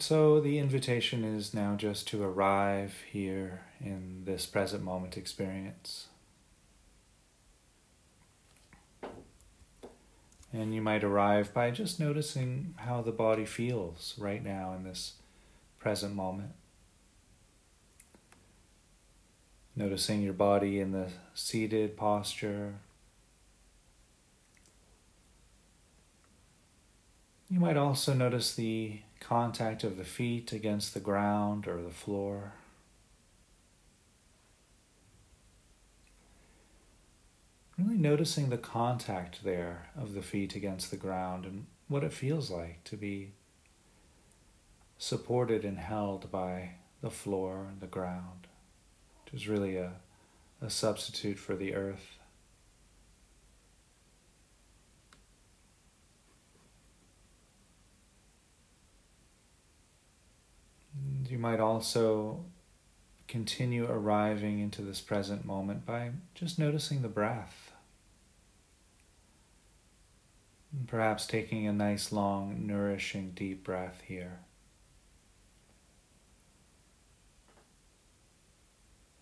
So the invitation is now just to arrive here in this present moment experience. And you might arrive by just noticing how the body feels right now in this present moment. Noticing your body in the seated posture. You might also notice the contact of the feet against the ground or the floor. Really noticing the contact there of the feet against the ground and what it feels like to be supported and held by the floor and the ground, which is really a, a substitute for the earth. And you might also continue arriving into this present moment by just noticing the breath. Perhaps taking a nice, long, nourishing, deep breath here.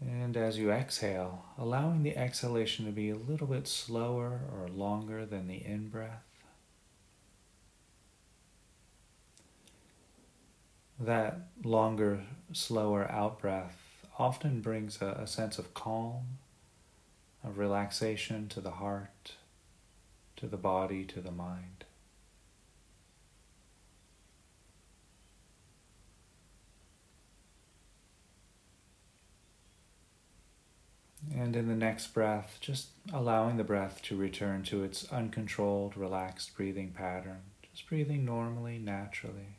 And as you exhale, allowing the exhalation to be a little bit slower or longer than the in breath. That longer, slower out breath often brings a, a sense of calm, of relaxation to the heart, to the body, to the mind. And in the next breath, just allowing the breath to return to its uncontrolled, relaxed breathing pattern. Just breathing normally, naturally.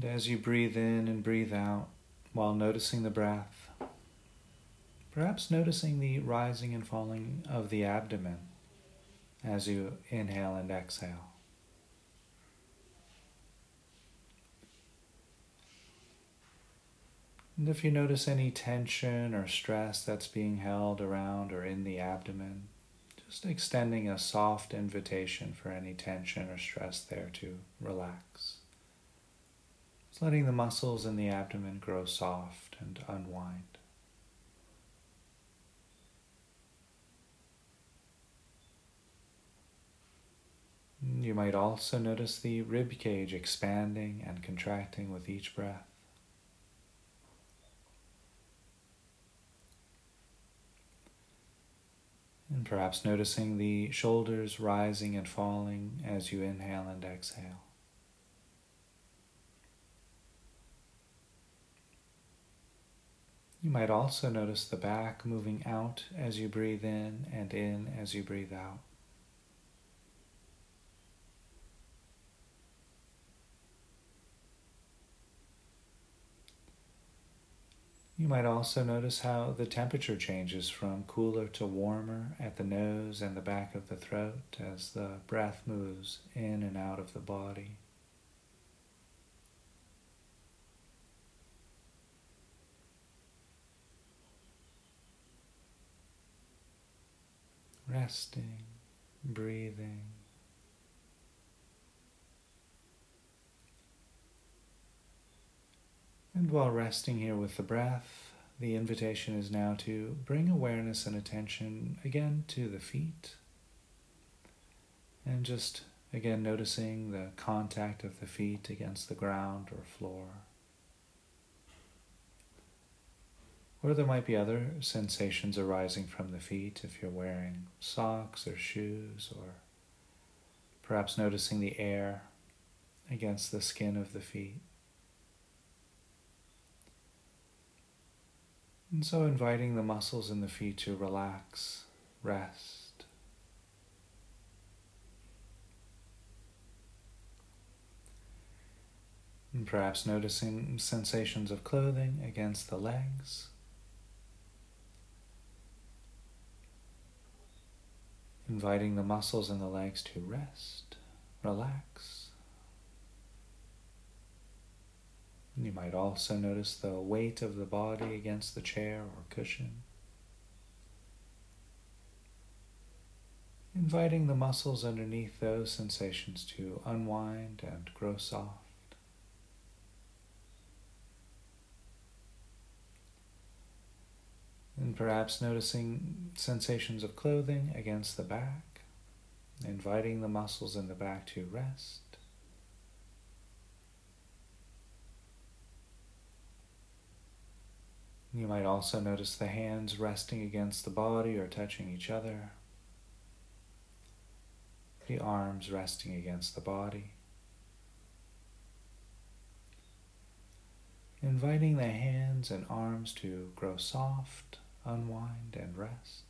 And as you breathe in and breathe out while noticing the breath, perhaps noticing the rising and falling of the abdomen as you inhale and exhale. And if you notice any tension or stress that's being held around or in the abdomen, just extending a soft invitation for any tension or stress there to relax. Letting the muscles in the abdomen grow soft and unwind. You might also notice the rib cage expanding and contracting with each breath. And perhaps noticing the shoulders rising and falling as you inhale and exhale. You might also notice the back moving out as you breathe in and in as you breathe out. You might also notice how the temperature changes from cooler to warmer at the nose and the back of the throat as the breath moves in and out of the body. Resting, breathing. And while resting here with the breath, the invitation is now to bring awareness and attention again to the feet. And just again noticing the contact of the feet against the ground or floor. Or there might be other sensations arising from the feet if you're wearing socks or shoes, or perhaps noticing the air against the skin of the feet. And so inviting the muscles in the feet to relax, rest. And perhaps noticing sensations of clothing against the legs. inviting the muscles in the legs to rest, relax. You might also notice the weight of the body against the chair or cushion. Inviting the muscles underneath those sensations to unwind and grow soft. And perhaps noticing sensations of clothing against the back, inviting the muscles in the back to rest. You might also notice the hands resting against the body or touching each other the arms resting against the body. Inviting the hands and arms to grow soft, unwind, and rest.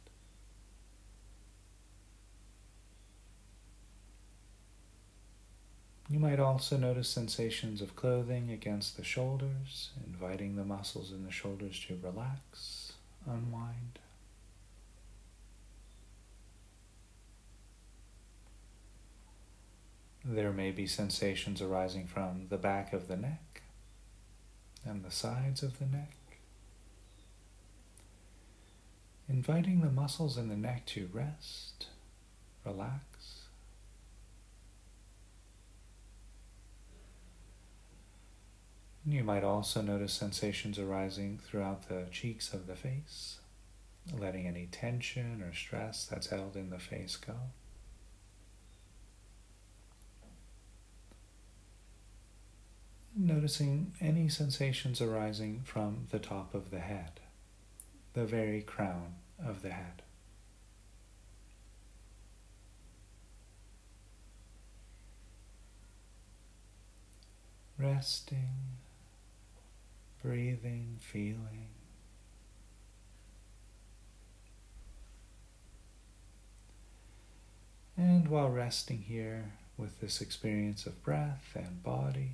You might also notice sensations of clothing against the shoulders, inviting the muscles in the shoulders to relax, unwind, There may be sensations arising from the back of the neck and the sides of the neck. Inviting the muscles in the neck to rest, relax. You might also notice sensations arising throughout the cheeks of the face, letting any tension or stress that's held in the face go. noticing any sensations arising from the top of the head, the very crown of the head. Resting, breathing, feeling. And while resting here with this experience of breath and body,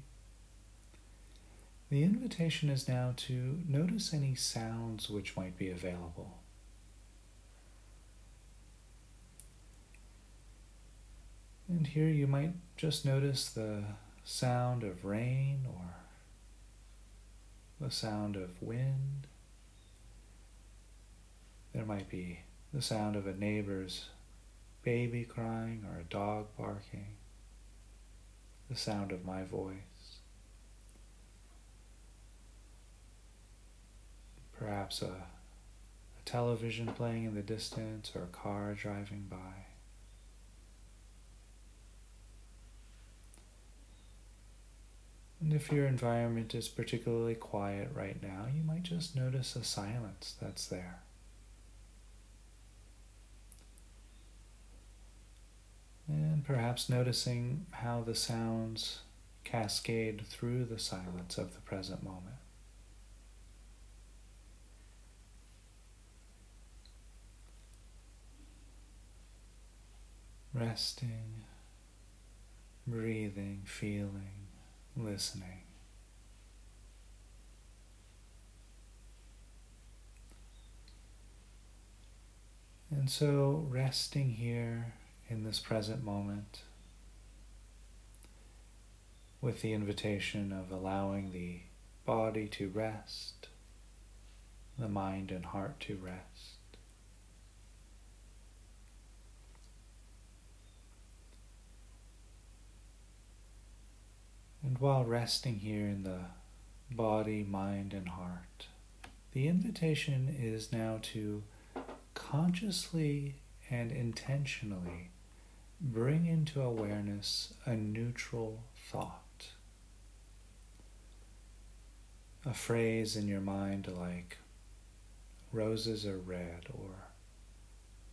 the invitation is now to notice any sounds which might be available. And here you might just notice the sound of rain or the sound of wind. There might be the sound of a neighbor's baby crying or a dog barking, the sound of my voice. perhaps a, a television playing in the distance or a car driving by. And if your environment is particularly quiet right now, you might just notice a silence that's there. And perhaps noticing how the sounds cascade through the silence of the present moment. resting, breathing, feeling, listening. And so, resting here in this present moment with the invitation of allowing the body to rest, the mind and heart to rest. And while resting here in the body, mind, and heart, the invitation is now to consciously and intentionally bring into awareness a neutral thought. A phrase in your mind like, roses are red, or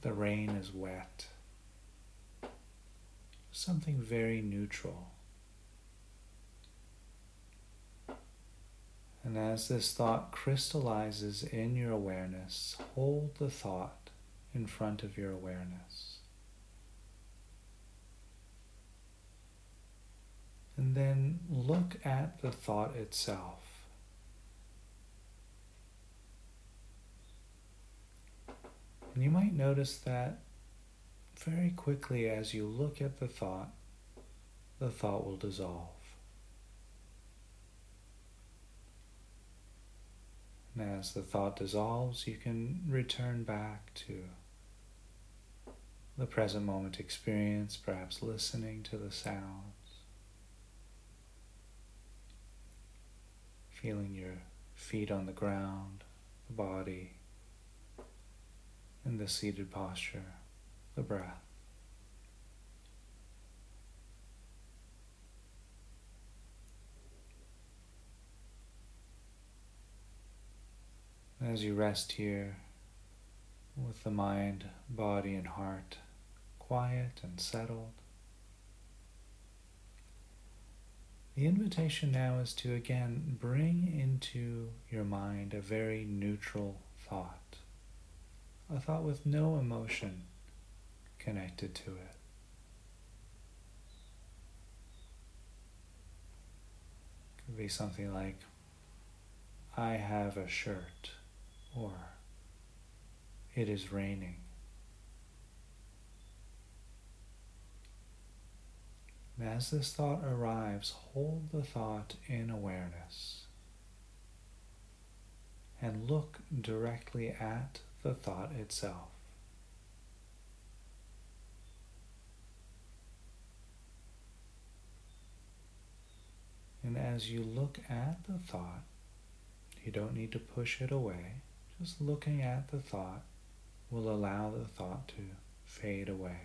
the rain is wet. Something very neutral. And as this thought crystallizes in your awareness, hold the thought in front of your awareness. And then look at the thought itself. And you might notice that very quickly as you look at the thought, the thought will dissolve. And as the thought dissolves, you can return back to the present moment experience, perhaps listening to the sounds, feeling your feet on the ground, the body, in the seated posture, the breath. As you rest here with the mind, body, and heart quiet and settled, the invitation now is to again bring into your mind a very neutral thought, a thought with no emotion connected to it. Could be something like, I have a shirt or it is raining. As this thought arrives, hold the thought in awareness and look directly at the thought itself. And as you look at the thought, you don't need to push it away. Just looking at the thought will allow the thought to fade away.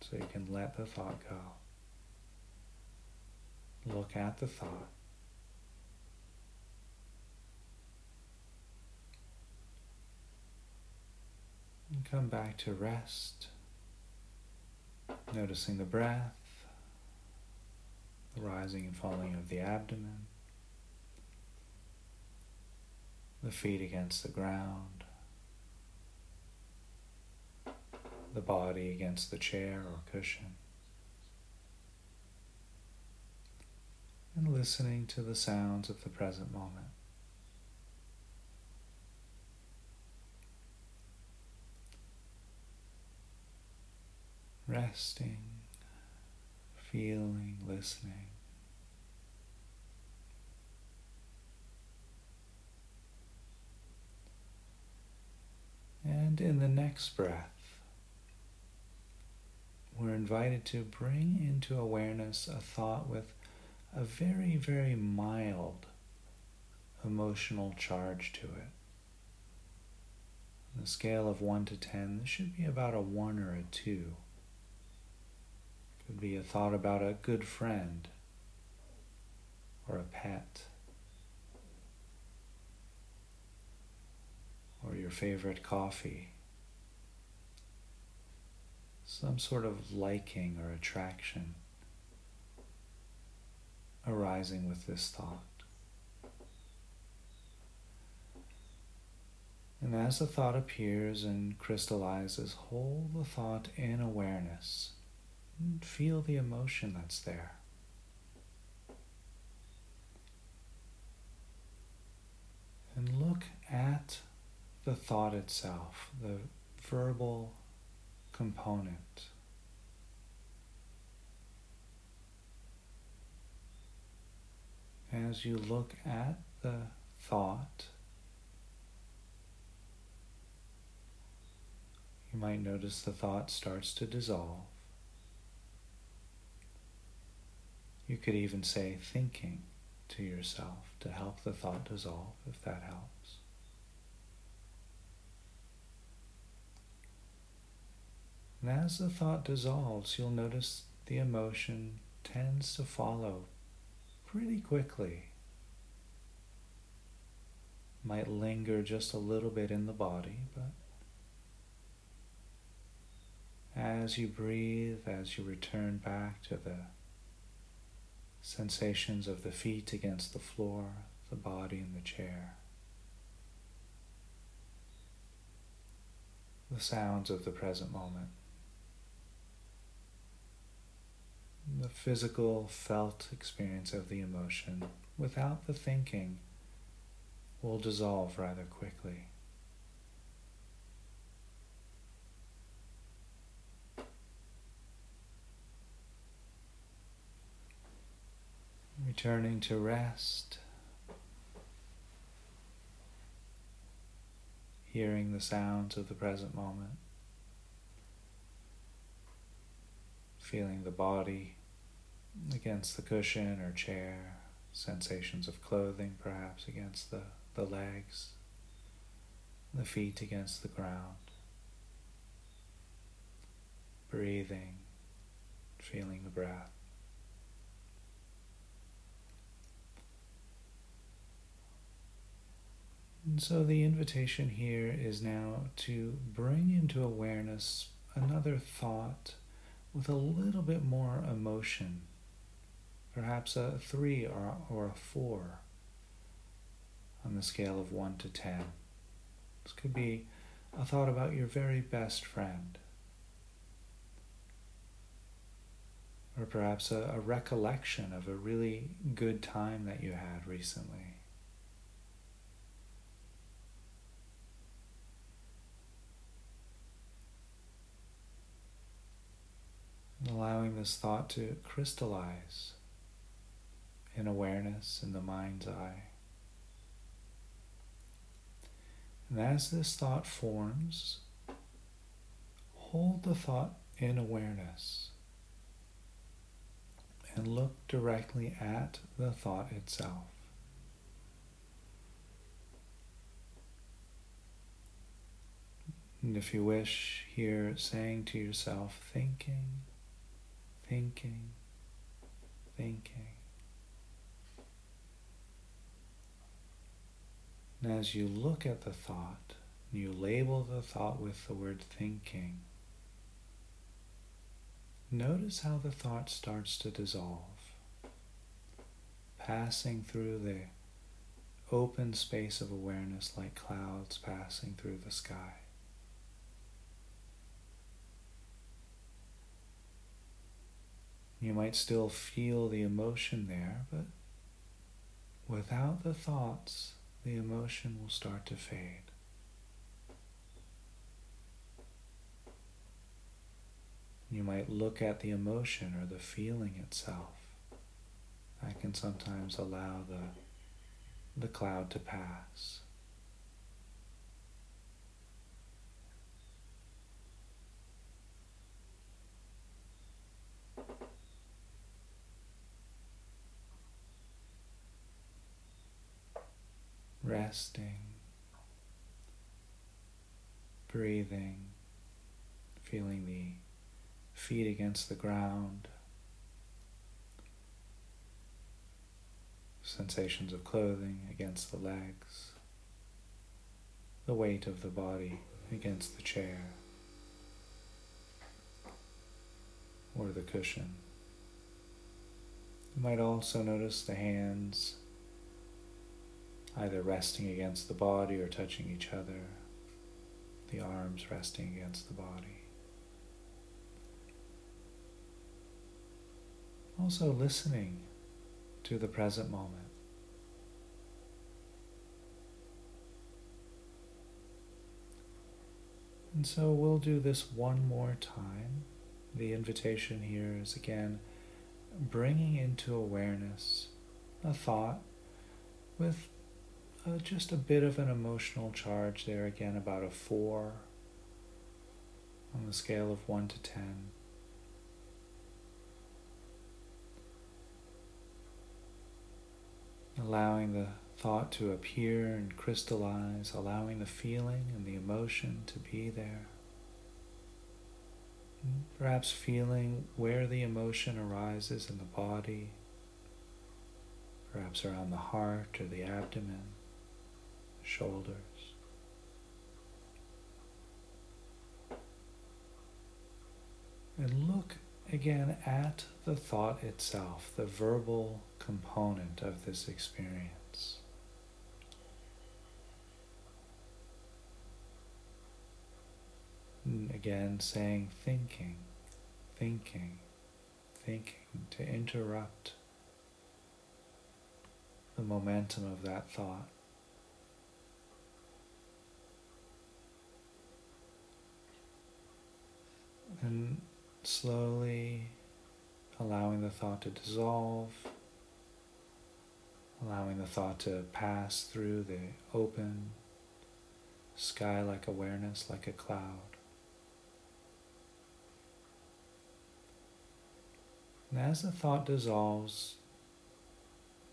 So you can let the thought go. Look at the thought. And come back to rest, noticing the breath, the rising and falling of the abdomen. The feet against the ground, the body against the chair or cushion, and listening to the sounds of the present moment. Resting, feeling, listening. And in the next breath, we're invited to bring into awareness a thought with a very, very mild emotional charge to it. On the scale of 1 to 10, this should be about a 1 or a 2. Could be a thought about a good friend or a pet. Or your favorite coffee, some sort of liking or attraction arising with this thought. And as the thought appears and crystallizes, hold the thought in awareness and feel the emotion that's there. And look at the thought itself, the verbal component. As you look at the thought, you might notice the thought starts to dissolve. You could even say thinking to yourself to help the thought dissolve if that helps. And as the thought dissolves, you'll notice the emotion tends to follow pretty quickly. Might linger just a little bit in the body, but as you breathe, as you return back to the sensations of the feet against the floor, the body in the chair, the sounds of the present moment. The physical, felt experience of the emotion without the thinking will dissolve rather quickly. Returning to rest, hearing the sounds of the present moment. Feeling the body against the cushion or chair, sensations of clothing perhaps against the, the legs, the feet against the ground, breathing, feeling the breath. And so the invitation here is now to bring into awareness another thought with a little bit more emotion, perhaps a three or, or a four on the scale of one to ten. This could be a thought about your very best friend. Or perhaps a, a recollection of a really good time that you had recently. Allowing this thought to crystallize in awareness in the mind's eye. And as this thought forms, hold the thought in awareness and look directly at the thought itself. And if you wish, here saying to yourself, thinking, thinking, thinking. And as you look at the thought, you label the thought with the word thinking. Notice how the thought starts to dissolve, passing through the open space of awareness like clouds passing through the sky. You might still feel the emotion there, but without the thoughts, the emotion will start to fade. You might look at the emotion or the feeling itself. I can sometimes allow the, the cloud to pass. Resting, breathing, feeling the feet against the ground, sensations of clothing against the legs, the weight of the body against the chair or the cushion. You might also notice the hands either resting against the body or touching each other, the arms resting against the body. Also listening to the present moment. And so we'll do this one more time. The invitation here is again bringing into awareness a thought with uh, just a bit of an emotional charge there again, about a four on the scale of one to ten. Allowing the thought to appear and crystallize, allowing the feeling and the emotion to be there. Perhaps feeling where the emotion arises in the body, perhaps around the heart or the abdomen shoulders. And look again at the thought itself, the verbal component of this experience. And again, saying thinking, thinking, thinking to interrupt the momentum of that thought. And slowly allowing the thought to dissolve, allowing the thought to pass through the open sky like awareness, like a cloud. And as the thought dissolves,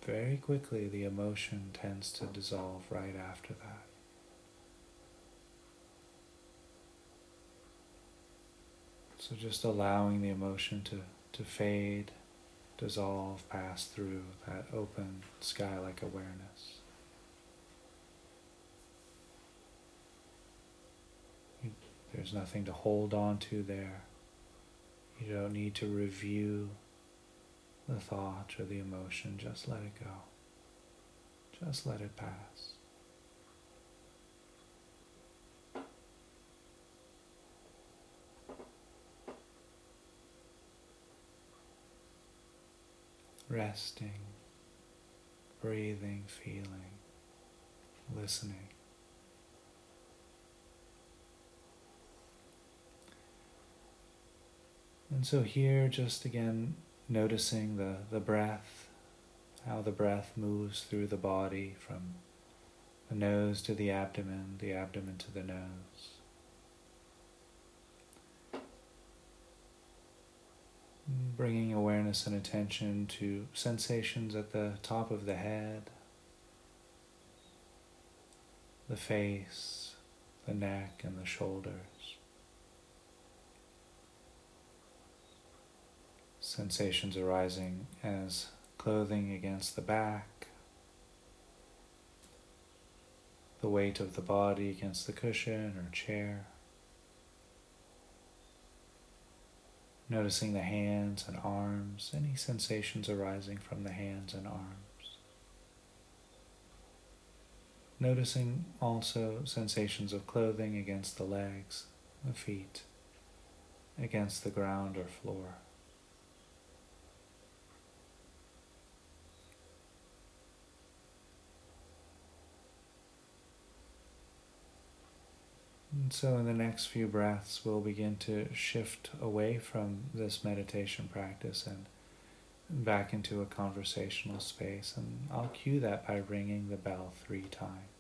very quickly the emotion tends to dissolve right after that. So just allowing the emotion to, to fade, dissolve, pass through that open sky like awareness. There's nothing to hold on to there. You don't need to review the thought or the emotion. Just let it go. Just let it pass. Resting, breathing, feeling, listening. And so here, just again, noticing the, the breath, how the breath moves through the body from the nose to the abdomen, the abdomen to the nose. Bringing awareness and attention to sensations at the top of the head, the face, the neck, and the shoulders. Sensations arising as clothing against the back, the weight of the body against the cushion or chair. Noticing the hands and arms, any sensations arising from the hands and arms. Noticing also sensations of clothing against the legs, the feet, against the ground or floor. So, in the next few breaths, we'll begin to shift away from this meditation practice and back into a conversational space. And I'll cue that by ringing the bell three times.